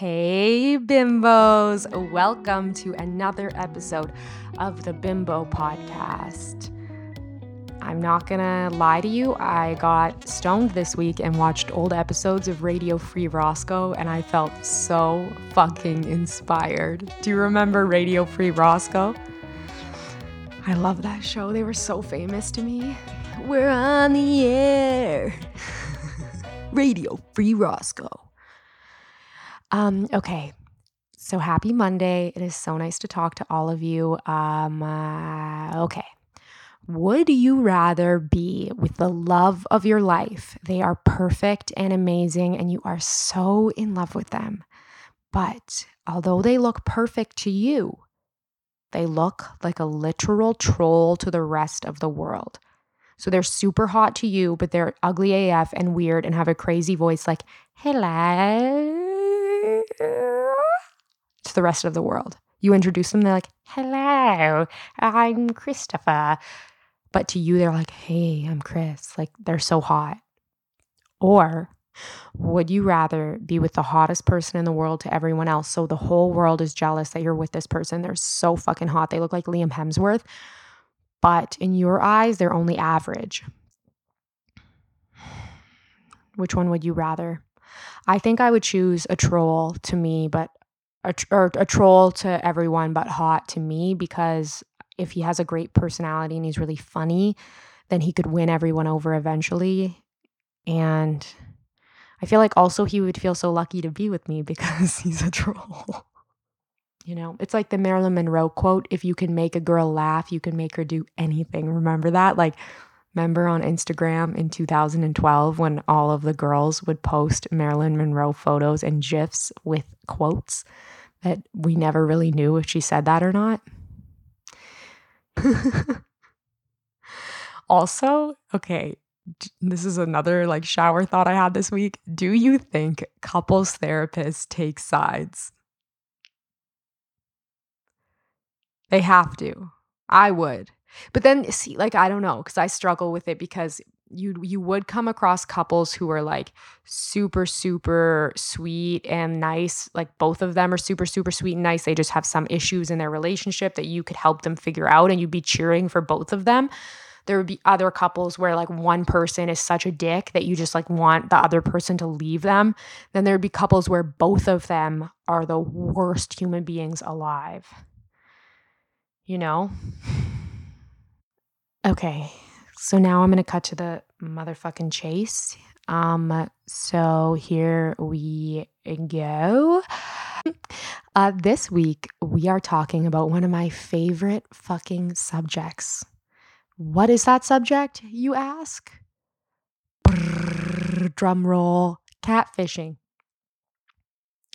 Hey, bimbos. Welcome to another episode of the Bimbo Podcast. I'm not gonna lie to you, I got stoned this week and watched old episodes of Radio Free Roscoe, and I felt so fucking inspired. Do you remember Radio Free Roscoe? I love that show. They were so famous to me. We're on the air. Radio Free Roscoe. Um, okay. So happy Monday. It is so nice to talk to all of you. Um, uh, okay. Would you rather be with the love of your life? They are perfect and amazing, and you are so in love with them. But although they look perfect to you, they look like a literal troll to the rest of the world. So they're super hot to you, but they're ugly AF and weird and have a crazy voice like, hello to the rest of the world. You introduce them, they're like, hello, I'm Christopher. But to you, they're like, hey, I'm Chris. Like they're so hot. Or would you rather be with the hottest person in the world to everyone else? So the whole world is jealous that you're with this person. They're so fucking hot. They look like Liam Hemsworth. But in your eyes, they're only average. Which one would you rather? I think I would choose a troll to me, but a, or a troll to everyone, but hot to me because if he has a great personality and he's really funny, then he could win everyone over eventually. And I feel like also he would feel so lucky to be with me because he's a troll. you know, it's like the Marilyn Monroe quote if you can make a girl laugh, you can make her do anything. Remember that? Like, remember on Instagram in 2012 when all of the girls would post Marilyn Monroe photos and GIFs with quotes that we never really knew if she said that or not? also, okay, this is another like shower thought I had this week. Do you think couples therapists take sides? They have to. I would. But then see like I don't know cuz I struggle with it because you you would come across couples who are like super super sweet and nice like both of them are super super sweet and nice. They just have some issues in their relationship that you could help them figure out and you'd be cheering for both of them. There would be other couples where like one person is such a dick that you just like want the other person to leave them. Then there'd be couples where both of them are the worst human beings alive. You know okay so now I'm going to cut to the motherfucking chase. Um, so here we go. Uh, this week, we are talking about one of my favorite fucking subjects. What is that subject, you ask? Brrr, drum roll catfishing.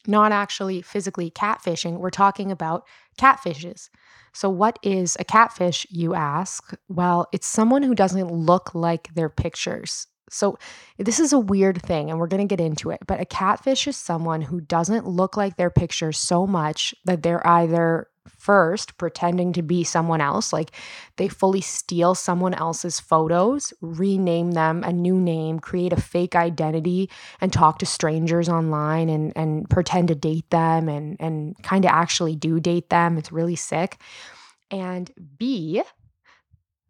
Not actually physically catfishing, we're talking about catfishes. So, what is a catfish, you ask? Well, it's someone who doesn't look like their pictures. So, this is a weird thing, and we're going to get into it. But a catfish is someone who doesn't look like their picture so much that they're either first pretending to be someone else, like they fully steal someone else's photos, rename them a new name, create a fake identity, and talk to strangers online and, and pretend to date them and, and kind of actually do date them. It's really sick. And B,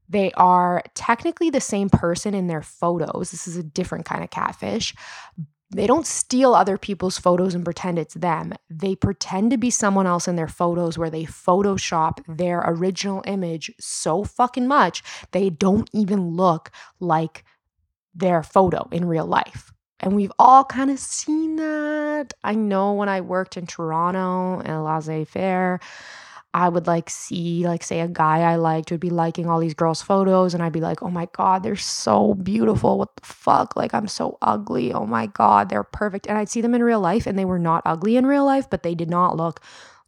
they are technically the same person in their photos. This is a different kind of catfish, they don't steal other people's photos and pretend it's them. They pretend to be someone else in their photos where they Photoshop their original image so fucking much they don't even look like their photo in real life. And we've all kind of seen that. I know when I worked in Toronto and Laissez Faire, I would like see, like, say, a guy I liked would be liking all these girls' photos, and I'd be like, oh my God, they're so beautiful. What the fuck? Like, I'm so ugly. Oh my God, they're perfect. And I'd see them in real life, and they were not ugly in real life, but they did not look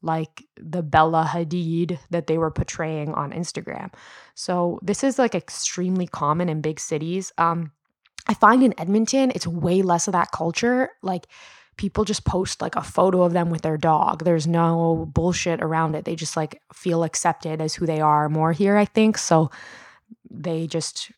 like the Bella Hadid that they were portraying on Instagram. So, this is like extremely common in big cities. Um, I find in Edmonton, it's way less of that culture. Like, people just post like a photo of them with their dog. There's no bullshit around it. They just like feel accepted as who they are more here, I think. So they just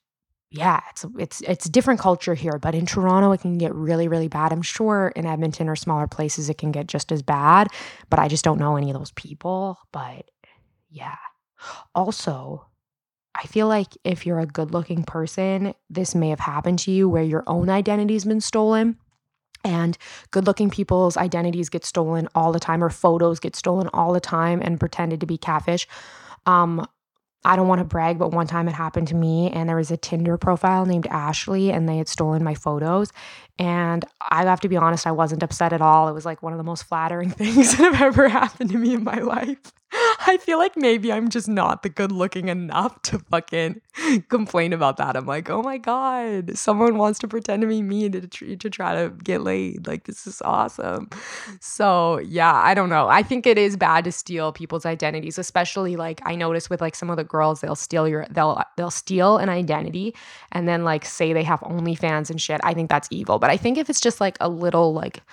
yeah, it's it's it's a different culture here, but in Toronto it can get really really bad. I'm sure in Edmonton or smaller places it can get just as bad, but I just don't know any of those people, but yeah. Also, I feel like if you're a good-looking person, this may have happened to you where your own identity's been stolen. And good looking people's identities get stolen all the time, or photos get stolen all the time and pretended to be catfish. Um, I don't want to brag, but one time it happened to me, and there was a Tinder profile named Ashley, and they had stolen my photos. And I have to be honest, I wasn't upset at all. It was like one of the most flattering things that have ever happened to me in my life. I feel like maybe I'm just not the good looking enough to fucking complain about that. I'm like, oh my God, someone wants to pretend to be me to, to try to get laid. Like, this is awesome. So, yeah, I don't know. I think it is bad to steal people's identities, especially like I notice with like some of the girls, they'll steal your, they'll, they'll steal an identity and then like say they have OnlyFans and shit. I think that's evil. But but I think if it's just like a little like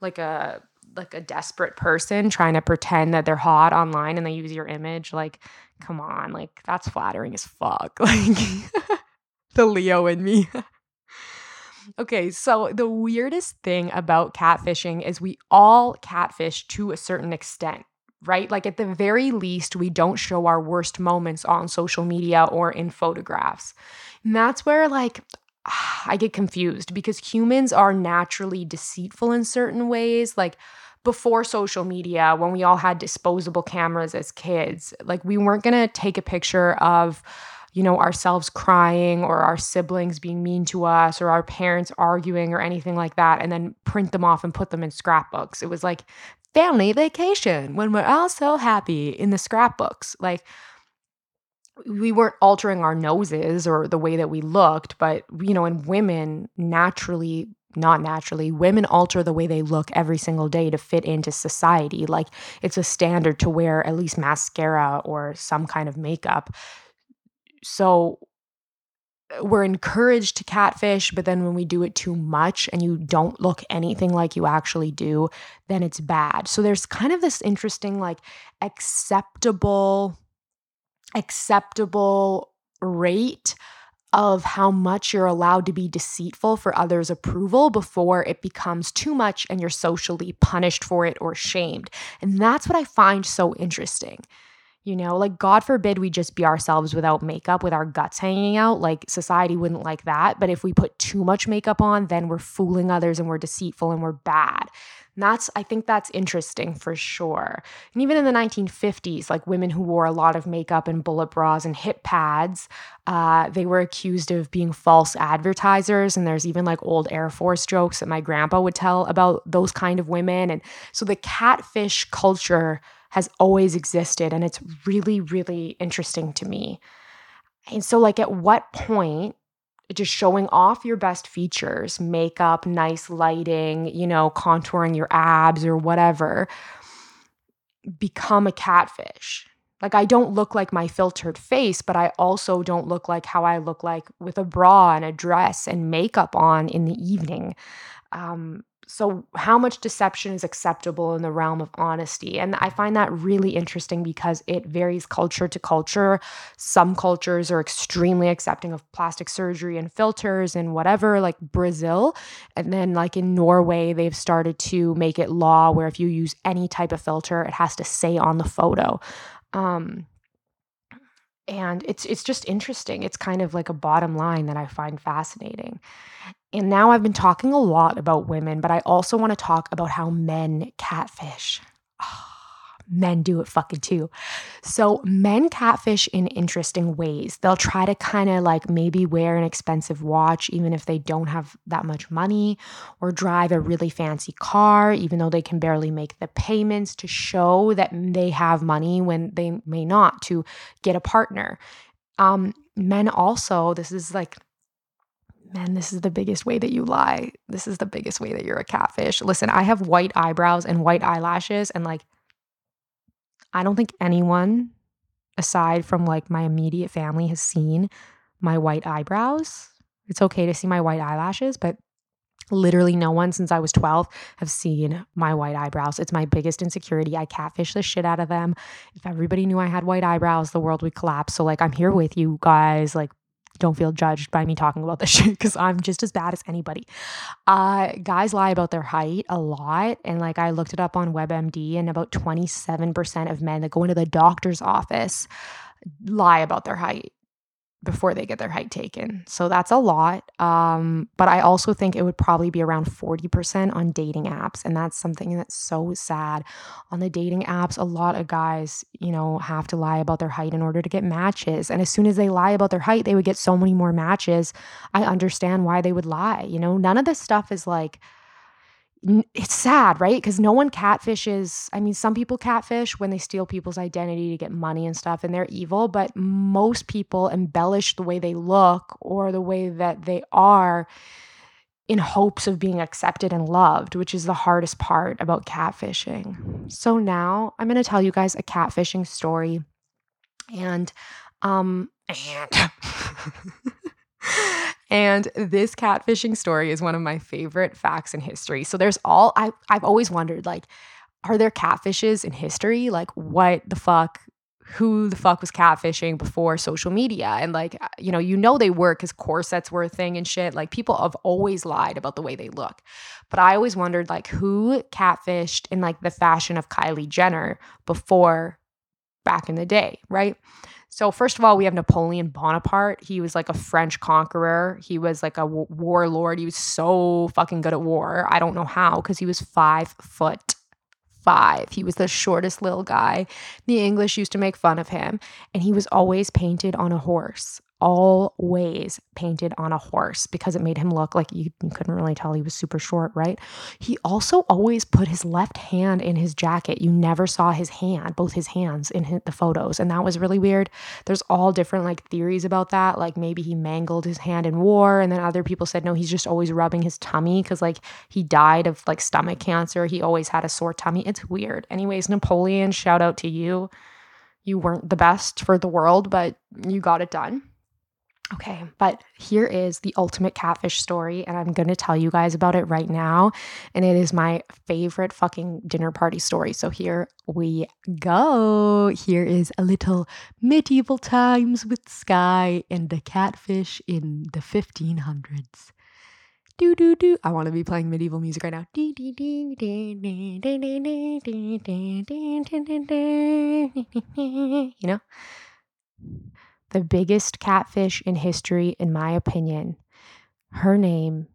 like a like a desperate person trying to pretend that they're hot online and they use your image, like come on, like that's flattering as fuck. Like the Leo in me. okay, so the weirdest thing about catfishing is we all catfish to a certain extent right? Like at the very least, we don't show our worst moments on social media or in photographs. And that's where, like, I get confused because humans are naturally deceitful in certain ways. Like before social media, when we all had disposable cameras as kids, like we weren't going to take a picture of, you know, ourselves crying or our siblings being mean to us or our parents arguing or anything like that and then print them off and put them in scrapbooks. It was like family vacation when we're all so happy in the scrapbooks. Like, we weren't altering our noses or the way that we looked, but you know, in women, naturally, not naturally, women alter the way they look every single day to fit into society. Like it's a standard to wear at least mascara or some kind of makeup. So we're encouraged to catfish, but then when we do it too much and you don't look anything like you actually do, then it's bad. So there's kind of this interesting, like, acceptable acceptable rate of how much you're allowed to be deceitful for others' approval before it becomes too much and you're socially punished for it or shamed. And that's what I find so interesting. You know, like God forbid we just be ourselves without makeup with our guts hanging out. Like society wouldn't like that. But if we put too much makeup on, then we're fooling others and we're deceitful and we're bad. That's, I think that's interesting for sure. And even in the 1950s, like women who wore a lot of makeup and bullet bras and hip pads, uh, they were accused of being false advertisers. And there's even like old Air Force jokes that my grandpa would tell about those kind of women. And so the catfish culture has always existed. And it's really, really interesting to me. And so, like, at what point just showing off your best features, makeup, nice lighting, you know, contouring your abs or whatever, become a catfish. Like, I don't look like my filtered face, but I also don't look like how I look like with a bra and a dress and makeup on in the evening. Um, so how much deception is acceptable in the realm of honesty? And i find that really interesting because it varies culture to culture. Some cultures are extremely accepting of plastic surgery and filters and whatever like brazil. And then like in norway they've started to make it law where if you use any type of filter it has to say on the photo um, and it's it's just interesting. It's kind of like a bottom line that i find fascinating. And now I've been talking a lot about women, but I also want to talk about how men catfish. Oh, men do it fucking too. So, men catfish in interesting ways. They'll try to kind of like maybe wear an expensive watch, even if they don't have that much money, or drive a really fancy car, even though they can barely make the payments to show that they have money when they may not to get a partner. Um, men also, this is like man, this is the biggest way that you lie. This is the biggest way that you're a catfish. Listen, I have white eyebrows and white eyelashes, and like, I don't think anyone aside from like my immediate family has seen my white eyebrows. It's okay to see my white eyelashes, but literally no one since I was 12 have seen my white eyebrows. It's my biggest insecurity. I catfish the shit out of them. If everybody knew I had white eyebrows, the world would collapse. So like I'm here with you guys. Like don't feel judged by me talking about this shit because I'm just as bad as anybody. Uh, guys lie about their height a lot. And like I looked it up on WebMD, and about 27% of men that go into the doctor's office lie about their height before they get their height taken. So that's a lot. Um, but I also think it would probably be around 40% on dating apps. And that's something that's so sad. On the dating apps, a lot of guys, you know, have to lie about their height in order to get matches. And as soon as they lie about their height, they would get so many more matches. I understand why they would lie. You know, none of this stuff is like, it's sad, right? Because no one catfishes. I mean, some people catfish when they steal people's identity to get money and stuff, and they're evil, but most people embellish the way they look or the way that they are in hopes of being accepted and loved, which is the hardest part about catfishing. So now I'm going to tell you guys a catfishing story. And, um, and. And this catfishing story is one of my favorite facts in history. So there's all I I've always wondered like are there catfishes in history? Like what the fuck who the fuck was catfishing before social media and like uh, you know you know they were because corsets were a thing and shit like people have always lied about the way they look but i always wondered like who catfished in like the fashion of kylie jenner before back in the day right so, first of all, we have Napoleon Bonaparte. He was like a French conqueror. He was like a w- warlord. He was so fucking good at war. I don't know how, because he was five foot five. He was the shortest little guy. The English used to make fun of him, and he was always painted on a horse always painted on a horse because it made him look like you, you, couldn't really tell he was super short, right? He also always put his left hand in his jacket. You never saw his hand, both his hands in the photos. And that was really weird. There's all different like theories about that. Like maybe he mangled his hand in war. And then other people said, no, he's just always rubbing his tummy because like he died of like stomach cancer. He always had a sore tummy. It's weird. Anyways, Napoleon, shout out to you. You weren't the best for the world, but you got it done. Okay, but here is the ultimate catfish story, and I'm gonna tell you guys about it right now. And it is my favorite fucking dinner party story. So here we go. Here is a little medieval times with Sky and the catfish in the 1500s. Do do do. I want to be playing medieval music right now. You know? The biggest catfish in history, in my opinion. Her name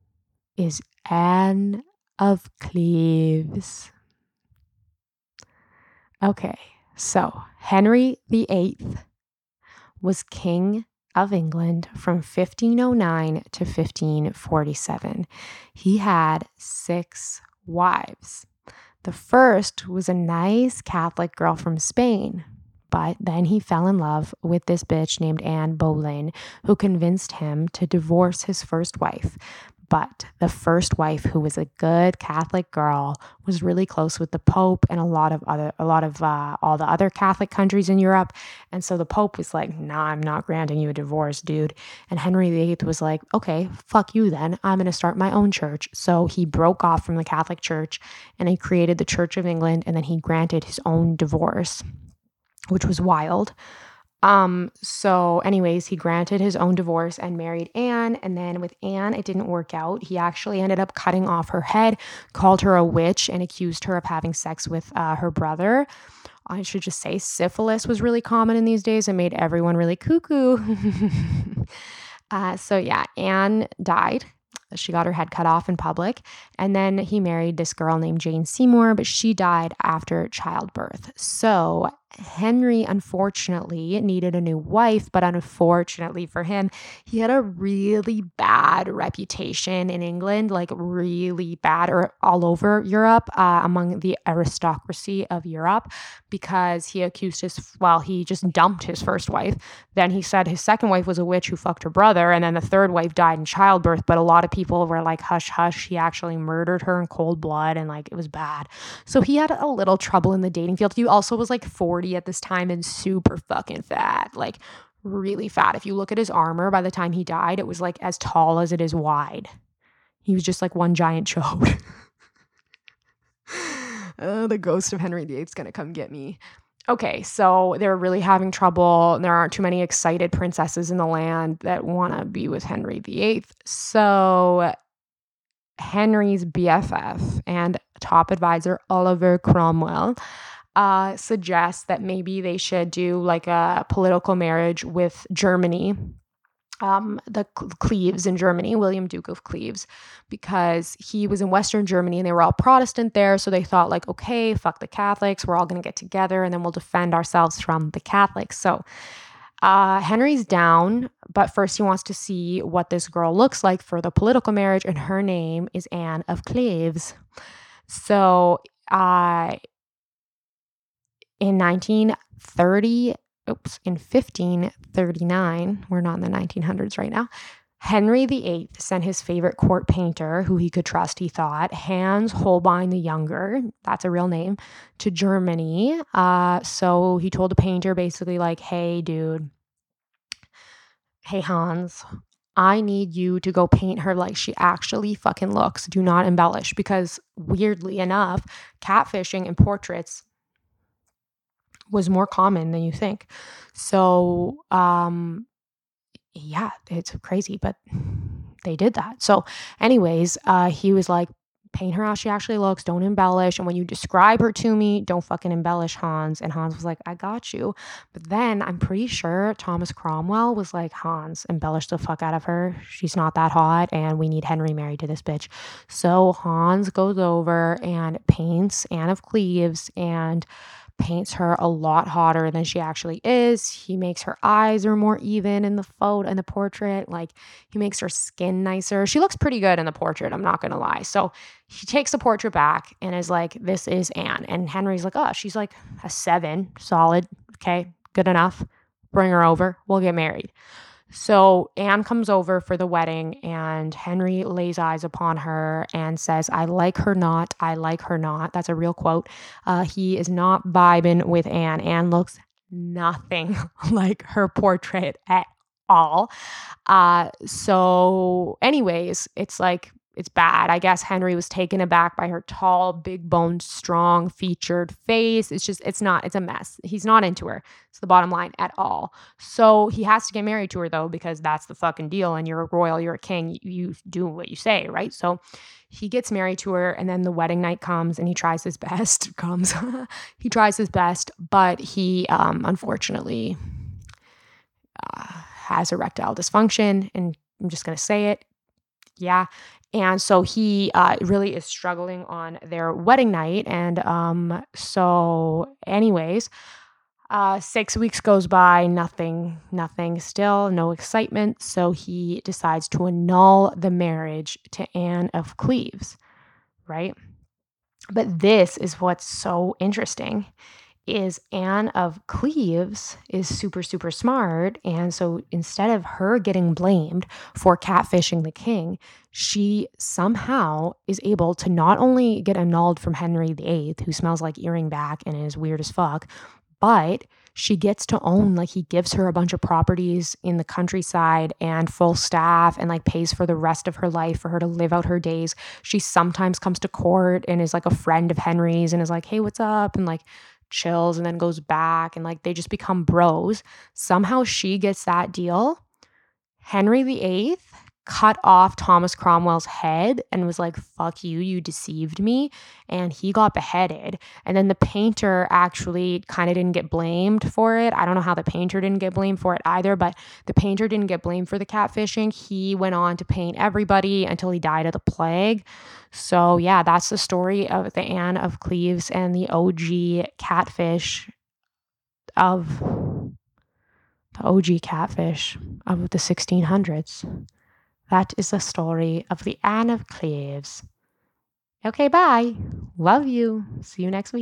is Anne of Cleves. Okay, so Henry VIII was king of England from 1509 to 1547. He had six wives. The first was a nice Catholic girl from Spain but then he fell in love with this bitch named Anne Boleyn, who convinced him to divorce his first wife. But the first wife, who was a good Catholic girl, was really close with the Pope and a lot of other, a lot of uh, all the other Catholic countries in Europe. And so the Pope was like, "Nah, I'm not granting you a divorce, dude." And Henry VIII was like, "Okay, fuck you then. I'm to start my own church." So he broke off from the Catholic Church and he created the Church of England, and then he granted his own divorce which was wild. Um, so, anyways, he granted his own divorce and married Anne. And then with Anne, it didn't work out. He actually ended up cutting off her head, called her a witch, and accused her of having sex with uh, her brother. I should just say syphilis was really common in these days and made everyone really cuckoo. uh, so, yeah, Anne died she got her head cut off in public. And then he married this girl named Jane Seymour, but she died after childbirth. So Henry, unfortunately, needed a new wife, but unfortunately for him, he had a really bad reputation in England, like really bad, or all over Europe, uh, among the aristocracy of Europe, because he accused his, well, he just dumped his first wife. Then he said his second wife was a witch who fucked her brother, and then the third wife died in childbirth. But a lot of people were like, hush, hush, he actually murdered her in cold blood, and like it was bad. So he had a little trouble in the dating field. He also was like 40 40 at this time and super fucking fat. Like really fat. If you look at his armor by the time he died, it was like as tall as it is wide. He was just like one giant chode. uh, the ghost of Henry VIII is gonna come get me. Okay, so they're really having trouble. There aren't too many excited princesses in the land that want to be with Henry VIII. So Henry's BFF and top advisor Oliver Cromwell uh, suggests that maybe they should do like a political marriage with Germany um, the Cleves in Germany, William Duke of Cleves, because he was in Western Germany and they were all Protestant there. So they thought, like, okay, fuck the Catholics. We're all going to get together and then we'll defend ourselves from the Catholics. So uh, Henry's down, but first he wants to see what this girl looks like for the political marriage, and her name is Anne of Cleves. So uh, in 1930, oops, in 1539, we're not in the 1900s right now, Henry VIII sent his favorite court painter, who he could trust, he thought, Hans Holbein the Younger, that's a real name, to Germany. Uh, so he told the painter basically, like, hey, dude, hey, Hans, I need you to go paint her like she actually fucking looks. Do not embellish because, weirdly enough, catfishing in portraits was more common than you think. So, um, yeah, it's crazy, but they did that. So, anyways, uh, he was like, paint her how she actually looks. Don't embellish. And when you describe her to me, don't fucking embellish, Hans. And Hans was like, I got you. But then I'm pretty sure Thomas Cromwell was like, Hans, embellish the fuck out of her. She's not that hot. And we need Henry married to this bitch. So Hans goes over and paints Anne of Cleves and paints her a lot hotter than she actually is. He makes her eyes are more even in the photo in the portrait. Like he makes her skin nicer. She looks pretty good in the portrait, I'm not gonna lie. So he takes the portrait back and is like, This is Anne. And Henry's like, Oh, she's like a seven, solid. Okay, good enough. Bring her over. We'll get married. So Anne comes over for the wedding, and Henry lays eyes upon her and says, I like her not. I like her not. That's a real quote. Uh, he is not vibing with Anne. Anne looks nothing like her portrait at all. Uh, so, anyways, it's like it's bad. I guess Henry was taken aback by her tall, big boned, strong featured face. It's just, it's not, it's a mess. He's not into her. It's the bottom line at all. So he has to get married to her though, because that's the fucking deal. And you're a royal, you're a king, you do what you say, right? So he gets married to her, and then the wedding night comes and he tries his best. comes, he tries his best, but he um, unfortunately uh, has erectile dysfunction. And I'm just going to say it. Yeah. And so he uh, really is struggling on their wedding night. And um, so, anyways, uh, six weeks goes by, nothing, nothing still, no excitement. So he decides to annul the marriage to Anne of Cleves, right? But this is what's so interesting is Anne of Cleves is super, super smart. And so instead of her getting blamed for catfishing the king, she somehow is able to not only get annulled from Henry VIII, who smells like earring back and is weird as fuck, but she gets to own like he gives her a bunch of properties in the countryside and full staff and like pays for the rest of her life for her to live out her days she sometimes comes to court and is like a friend of henry's and is like hey what's up and like chills and then goes back and like they just become bros. Somehow she gets that deal. Henry VIII cut off Thomas Cromwell's head and was like, fuck you, you deceived me. And he got beheaded. And then the painter actually kind of didn't get blamed for it. I don't know how the painter didn't get blamed for it either, but the painter didn't get blamed for the catfishing. He went on to paint everybody until he died of the plague. So, yeah, that's the story of the Anne of Cleves and the OG catfish of the OG catfish of the 1600s. That is the story of the Anne of Cleves. Okay, bye. Love you. See you next week.